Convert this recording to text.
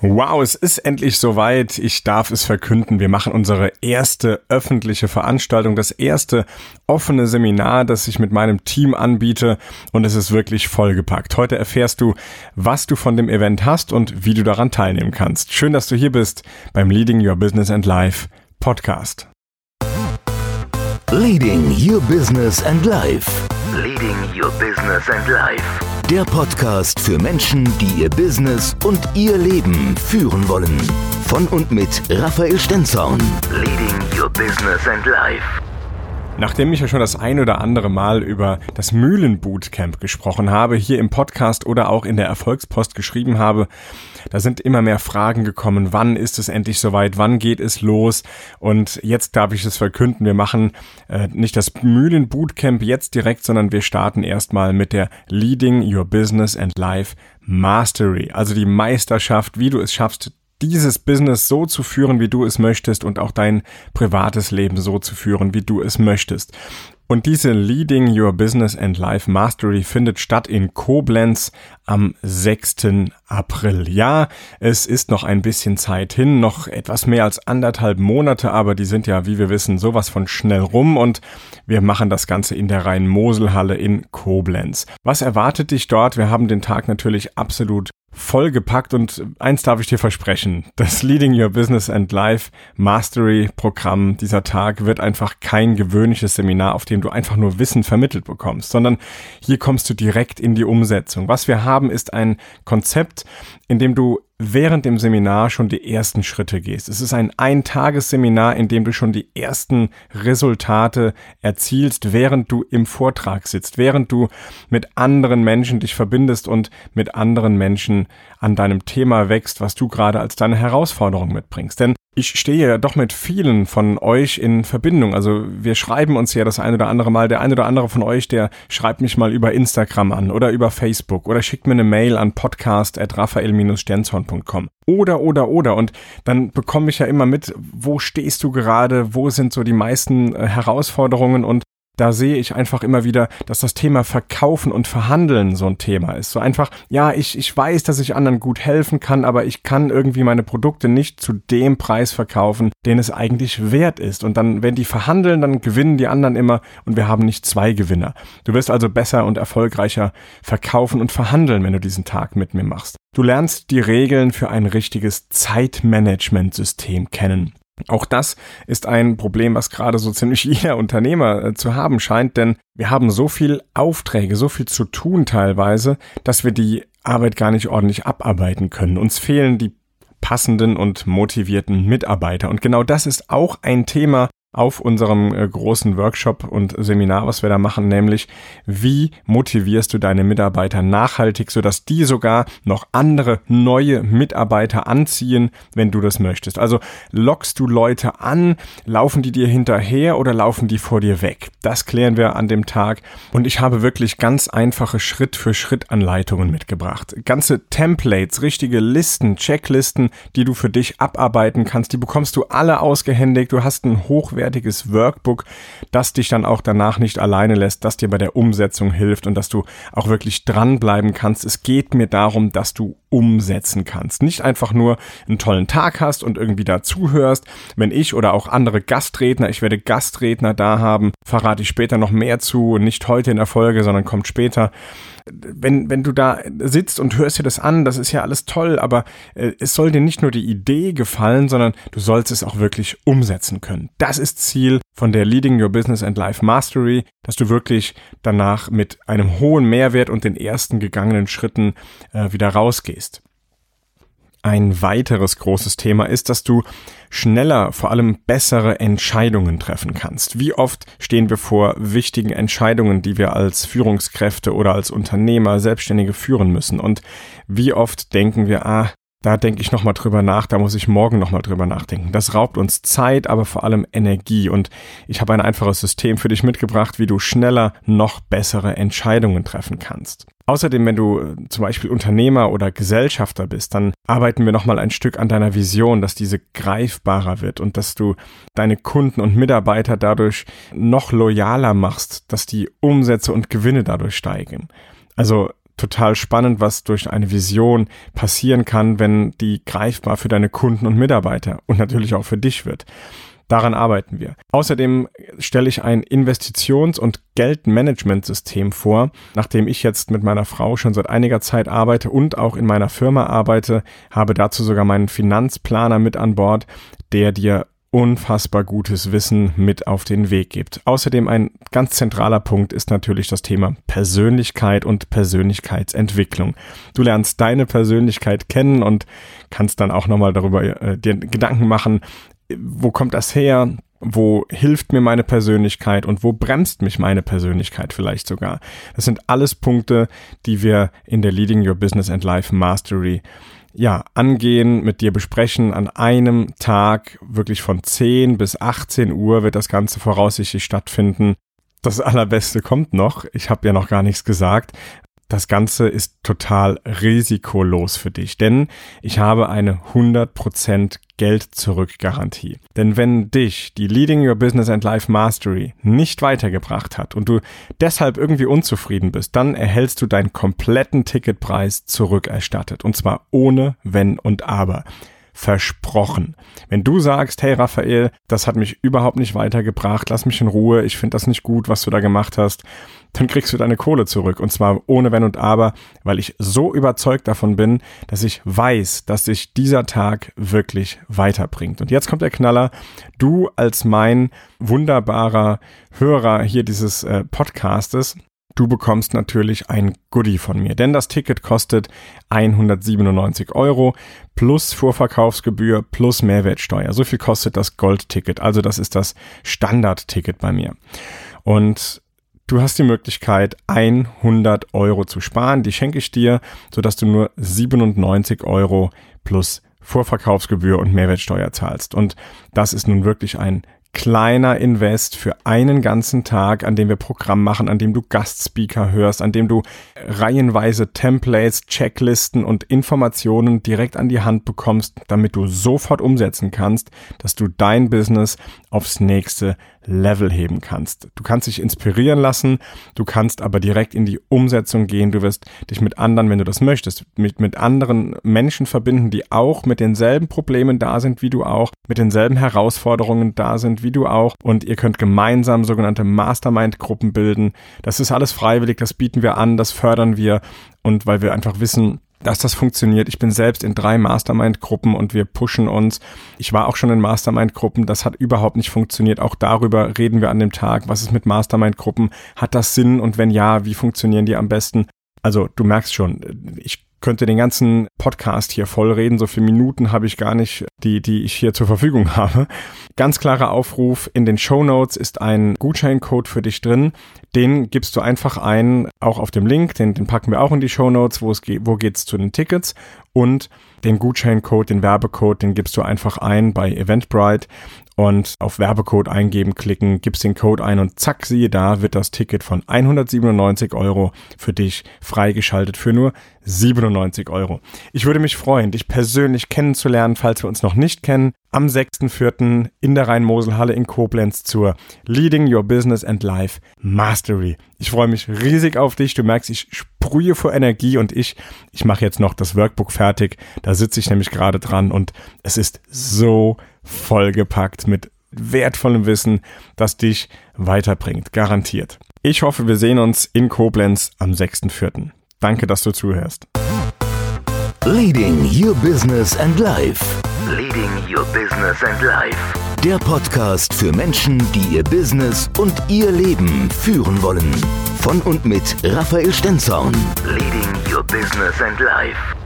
Wow, es ist endlich soweit. Ich darf es verkünden. Wir machen unsere erste öffentliche Veranstaltung, das erste offene Seminar, das ich mit meinem Team anbiete und es ist wirklich vollgepackt. Heute erfährst du, was du von dem Event hast und wie du daran teilnehmen kannst. Schön, dass du hier bist beim Leading Your Business and Life Podcast. Leading Your Business and Life. Leading Your Business and Life. Der Podcast für Menschen, die ihr Business und ihr Leben führen wollen. Von und mit Raphael Stenzorn. Leading Your Business and Life. Nachdem ich ja schon das ein oder andere Mal über das Mühlenbootcamp gesprochen habe, hier im Podcast oder auch in der Erfolgspost geschrieben habe, da sind immer mehr Fragen gekommen. Wann ist es endlich soweit? Wann geht es los? Und jetzt darf ich es verkünden. Wir machen äh, nicht das Mühlenbootcamp jetzt direkt, sondern wir starten erstmal mit der Leading Your Business and Life Mastery. Also die Meisterschaft, wie du es schaffst, dieses Business so zu führen, wie du es möchtest und auch dein privates Leben so zu führen, wie du es möchtest. Und diese Leading Your Business and Life Mastery findet statt in Koblenz am 6. April. Ja, es ist noch ein bisschen Zeit hin, noch etwas mehr als anderthalb Monate, aber die sind ja, wie wir wissen, sowas von schnell rum und wir machen das Ganze in der Rhein-Mosel-Halle in Koblenz. Was erwartet dich dort? Wir haben den Tag natürlich absolut vollgepackt und eins darf ich dir versprechen, das Leading Your Business and Life Mastery Programm dieser Tag wird einfach kein gewöhnliches Seminar, auf dem du einfach nur Wissen vermittelt bekommst, sondern hier kommst du direkt in die Umsetzung. Was wir haben, ist ein Konzept, in dem du während dem Seminar schon die ersten Schritte gehst. Es ist ein Eintagesseminar, in dem du schon die ersten Resultate erzielst, während du im Vortrag sitzt, während du mit anderen Menschen dich verbindest und mit anderen Menschen an deinem Thema wächst, was du gerade als deine Herausforderung mitbringst. Denn ich stehe ja doch mit vielen von euch in Verbindung. Also wir schreiben uns ja das eine oder andere Mal. Der eine oder andere von euch, der schreibt mich mal über Instagram an oder über Facebook oder schickt mir eine Mail an podcast.raphael-sternzorn.com. Oder, oder, oder. Und dann bekomme ich ja immer mit, wo stehst du gerade, wo sind so die meisten äh, Herausforderungen und da sehe ich einfach immer wieder, dass das Thema Verkaufen und Verhandeln so ein Thema ist. So einfach, ja, ich, ich weiß, dass ich anderen gut helfen kann, aber ich kann irgendwie meine Produkte nicht zu dem Preis verkaufen, den es eigentlich wert ist. Und dann, wenn die verhandeln, dann gewinnen die anderen immer und wir haben nicht zwei Gewinner. Du wirst also besser und erfolgreicher verkaufen und verhandeln, wenn du diesen Tag mit mir machst. Du lernst die Regeln für ein richtiges Zeitmanagementsystem kennen. Auch das ist ein Problem, was gerade so ziemlich jeder Unternehmer äh, zu haben scheint, denn wir haben so viel Aufträge, so viel zu tun teilweise, dass wir die Arbeit gar nicht ordentlich abarbeiten können. Uns fehlen die passenden und motivierten Mitarbeiter. Und genau das ist auch ein Thema, auf unserem äh, großen Workshop und Seminar, was wir da machen, nämlich wie motivierst du deine Mitarbeiter nachhaltig, sodass die sogar noch andere neue Mitarbeiter anziehen, wenn du das möchtest. Also lockst du Leute an, laufen die dir hinterher oder laufen die vor dir weg? Das klären wir an dem Tag und ich habe wirklich ganz einfache Schritt für Schritt Anleitungen mitgebracht. Ganze Templates, richtige Listen, Checklisten, die du für dich abarbeiten kannst, die bekommst du alle ausgehändigt. Du hast ein hoch hochwertiges Workbook, das dich dann auch danach nicht alleine lässt, das dir bei der Umsetzung hilft und dass du auch wirklich dranbleiben kannst. Es geht mir darum, dass du umsetzen kannst. Nicht einfach nur einen tollen Tag hast und irgendwie dazuhörst. Wenn ich oder auch andere Gastredner, ich werde Gastredner da haben, verrate ich später noch mehr zu, nicht heute in der Folge, sondern kommt später wenn, wenn du da sitzt und hörst dir das an, das ist ja alles toll, aber äh, es soll dir nicht nur die Idee gefallen, sondern du sollst es auch wirklich umsetzen können. Das ist Ziel von der Leading Your Business and Life Mastery, dass du wirklich danach mit einem hohen Mehrwert und den ersten gegangenen Schritten äh, wieder rausgehst. Ein weiteres großes Thema ist, dass du schneller, vor allem bessere Entscheidungen treffen kannst. Wie oft stehen wir vor wichtigen Entscheidungen, die wir als Führungskräfte oder als Unternehmer, Selbstständige führen müssen? Und wie oft denken wir, ah, da denke ich nochmal drüber nach, da muss ich morgen nochmal drüber nachdenken. Das raubt uns Zeit, aber vor allem Energie. Und ich habe ein einfaches System für dich mitgebracht, wie du schneller noch bessere Entscheidungen treffen kannst. Außerdem, wenn du äh, zum Beispiel Unternehmer oder Gesellschafter bist, dann arbeiten wir nochmal ein Stück an deiner Vision, dass diese greifbarer wird und dass du deine Kunden und Mitarbeiter dadurch noch loyaler machst, dass die Umsätze und Gewinne dadurch steigen. Also total spannend, was durch eine Vision passieren kann, wenn die greifbar für deine Kunden und Mitarbeiter und natürlich auch für dich wird. Daran arbeiten wir. Außerdem stelle ich ein Investitions- und Geldmanagementsystem vor. Nachdem ich jetzt mit meiner Frau schon seit einiger Zeit arbeite und auch in meiner Firma arbeite, habe dazu sogar meinen Finanzplaner mit an Bord, der dir unfassbar gutes Wissen mit auf den Weg gibt. Außerdem ein ganz zentraler Punkt ist natürlich das Thema Persönlichkeit und Persönlichkeitsentwicklung. Du lernst deine Persönlichkeit kennen und kannst dann auch nochmal darüber äh, dir Gedanken machen, wo kommt das her? Wo hilft mir meine Persönlichkeit und wo bremst mich meine Persönlichkeit vielleicht sogar? Das sind alles Punkte, die wir in der Leading Your Business and Life Mastery ja, angehen, mit dir besprechen. An einem Tag, wirklich von 10 bis 18 Uhr wird das Ganze voraussichtlich stattfinden. Das Allerbeste kommt noch. Ich habe ja noch gar nichts gesagt das Ganze ist total risikolos für dich, denn ich habe eine 100% Geld zurück Garantie. Denn wenn dich die Leading Your Business and Life Mastery nicht weitergebracht hat und du deshalb irgendwie unzufrieden bist, dann erhältst du deinen kompletten Ticketpreis zurückerstattet und zwar ohne Wenn und Aber versprochen. Wenn du sagst, hey Raphael, das hat mich überhaupt nicht weitergebracht, lass mich in Ruhe, ich finde das nicht gut, was du da gemacht hast, dann kriegst du deine Kohle zurück. Und zwar ohne Wenn und Aber, weil ich so überzeugt davon bin, dass ich weiß, dass sich dieser Tag wirklich weiterbringt. Und jetzt kommt der Knaller. Du als mein wunderbarer Hörer hier dieses äh, Podcastes Du bekommst natürlich ein Goodie von mir, denn das Ticket kostet 197 Euro plus Vorverkaufsgebühr plus Mehrwertsteuer. So viel kostet das Goldticket. Also das ist das Standardticket bei mir. Und Du hast die Möglichkeit, 100 Euro zu sparen. Die schenke ich dir, sodass du nur 97 Euro plus Vorverkaufsgebühr und Mehrwertsteuer zahlst. Und das ist nun wirklich ein kleiner Invest für einen ganzen Tag, an dem wir Programm machen, an dem du Gastspeaker hörst, an dem du reihenweise Templates, Checklisten und Informationen direkt an die Hand bekommst, damit du sofort umsetzen kannst, dass du dein Business aufs nächste Level heben kannst. Du kannst dich inspirieren lassen, du kannst aber direkt in die Umsetzung gehen. Du wirst dich mit anderen, wenn du das möchtest, mit, mit anderen Menschen verbinden, die auch mit denselben Problemen da sind wie du auch, mit denselben Herausforderungen da sind wie du auch. Und ihr könnt gemeinsam sogenannte Mastermind-Gruppen bilden. Das ist alles freiwillig, das bieten wir an, das fördern wir. Und weil wir einfach wissen, dass das funktioniert. Ich bin selbst in drei Mastermind-Gruppen und wir pushen uns. Ich war auch schon in Mastermind-Gruppen. Das hat überhaupt nicht funktioniert. Auch darüber reden wir an dem Tag. Was ist mit Mastermind-Gruppen? Hat das Sinn? Und wenn ja, wie funktionieren die am besten? Also du merkst schon, ich könnte den ganzen Podcast hier vollreden. So viele Minuten habe ich gar nicht, die, die ich hier zur Verfügung habe. Ganz klarer Aufruf. In den Show Notes ist ein Gutscheincode für dich drin. Den gibst du einfach ein, auch auf dem Link. Den, den packen wir auch in die Show Notes, wo es geht, wo geht's zu den Tickets. Und den Gutscheincode, den Werbecode, den gibst du einfach ein bei Eventbrite und auf Werbecode eingeben klicken, gibst den Code ein und zack, siehe da, wird das Ticket von 197 Euro für dich freigeschaltet für nur 97 Euro. Ich würde mich freuen, dich persönlich kennenzulernen, falls wir uns noch nicht kennen, am 6.4. in der Rhein-Mosel-Halle in Koblenz zur Leading Your Business and Life Mastery. Ich freue mich riesig auf dich. Du merkst, ich sprühe vor Energie und ich, ich mache jetzt noch das Workbook fertig. Da sitze ich nämlich gerade dran und es ist so vollgepackt mit wertvollem Wissen, das dich weiterbringt. Garantiert. Ich hoffe, wir sehen uns in Koblenz am 6.4. Danke, dass du zuhörst. Leading Your Business and Life. Leading Your Business and Life. Der Podcast für Menschen, die ihr Business und ihr Leben führen wollen. Von und mit Raphael Stenzorn. Leading Your Business and Life.